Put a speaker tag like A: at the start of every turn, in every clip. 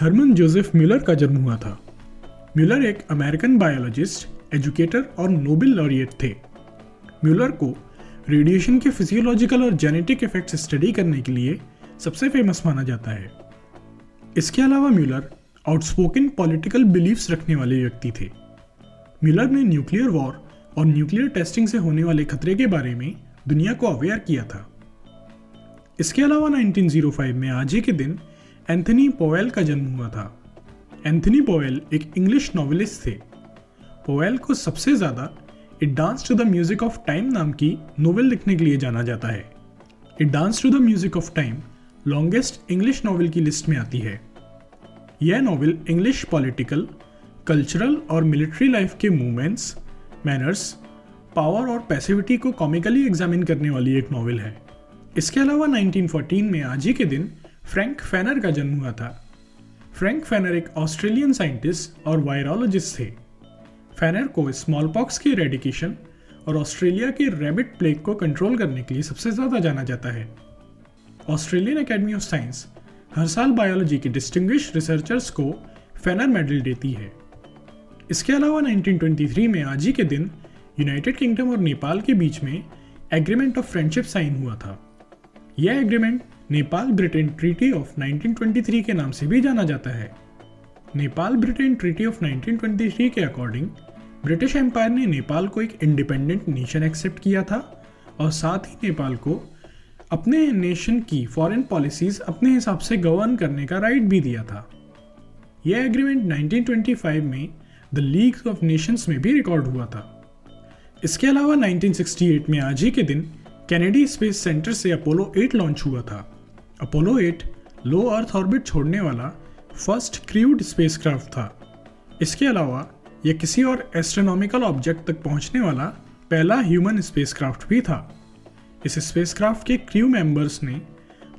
A: Harman Joseph Muller का जन्म हुआ था। म्यूलर एक अमेरिकन बायोलॉजिस्ट, एजुकेटर और नोबेल लॉरिएट थे। म्यूलर को रेडिएशन के फिजियोलॉजिकल और जेनेटिक इफेक्ट्स स्टडी करने के लिए सबसे फ़ेमस माना जाता है। इसके अलावा म्यूलर आउटस्पोकन पॉलिटिकल बिलीफ्स रखने वाले व्यक्ति थे। म्यूलर ने न्यूक्लियर वॉर और न्यूक्लियर टेस्टिंग से होने वाले खतरे के बारे में दुनिया को अवेयर किया था। इसके अलावा 1905 में आज ही के दिन एंथनी पोवेल का जन्म हुआ था। एंथनी पोवेल एक इंग्लिश नॉवेलिस्ट थे। पोवेल को सबसे ज़्यादा it dance to the music of time नाम की नोवेल लिखने के लिए जाना जाता है। It dance to the music of time longest English novel की लिस्ट में आती है। यह नॉवेल इंग्लिश पॉलिटिकल, कल्चरल और मिलिट्री लाइफ के मूवमेंट्स, मैनर्स, पावर और पैसिविटी को कॉमिकली एग्जामिन करने वाली एक नॉवेल है। इसके अलावा 1914 में आज ही के दिन फ्रैंक फैनर का जन्म हुआ था। फ्रैंक फैनर एक ऑस्ट्रेलियन साइंटिस्ट और वायरोलॉजिस्ट थे। फैनर को स्मॉल पॉक्स की रेडिकेशन और ऑस्ट्रेलिया के रैबिट प्लेग को कंट्रोल करने के लिए सबसे ज़्यादा जाना जाता है। ऑस्ट्रेलियन एकेडमी ऑफ़ साइंस हर साल बायोलॉजी के डिस्टिंग्विश रिसर्चर्स को फैनर मेडल देती है। इसके अलावा 1923 में आज ही के दिन यूनाइटेड किंगडम और नेपाल के बीच में एग्रीमेंट ऑफ़ फ्रेंडशिप साइन हुआ था। यह agreement Nepal Britain treaty of 1923 के नाम से भी जाना जाता है। नेपाल ब्रिटेन ट्रीटी ऑफ़ 1923 के अकॉर्डिंग, ब्रिटिश एम्पायर ने नेपाल को एक इंडिपेंडेंट नेशन एक्सेप्ट किया था और साथ ही नेपाल को अपने नेशन की फॉरेन पॉलिसीज़ अपने हिसाब से गवर्न करने का राइट भी दिया था। यह एग्रीमेंट 1925 में द लीग ऑफ़ नेशंस में भी रिकॉर्ड हुआ था। इसके अलावा 1968 में आज ही के दिन कैनेडी स्पेस सेंटर से अपोलो 8 लॉन्च हुआ था। अपोलो 8 लो अर्थ ऑर्बिट छोड़ने वाला फ़र्स्ट क्रूड स्पेसक्राफ्ट था। इसके अलावा यह किसी और एस्ट्रोनॉमिकल ऑब्जेक्ट तक पहुँचने वाला पहला ह्यूमन स्पेसक्राफ्ट भी था। इस स्पेसक्राफ्ट के क्रू मेंबर्स ने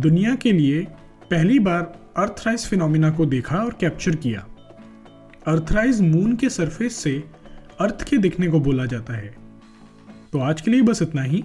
A: दुनिया के लिए पहली बार अर्थराइज फिनोमिना को देखा और कैप्चर किया। अर्थराइज मून के सरफेस से अर्थ के दिखने को बोला जाता है। तो आज के लिए बस इतना ही।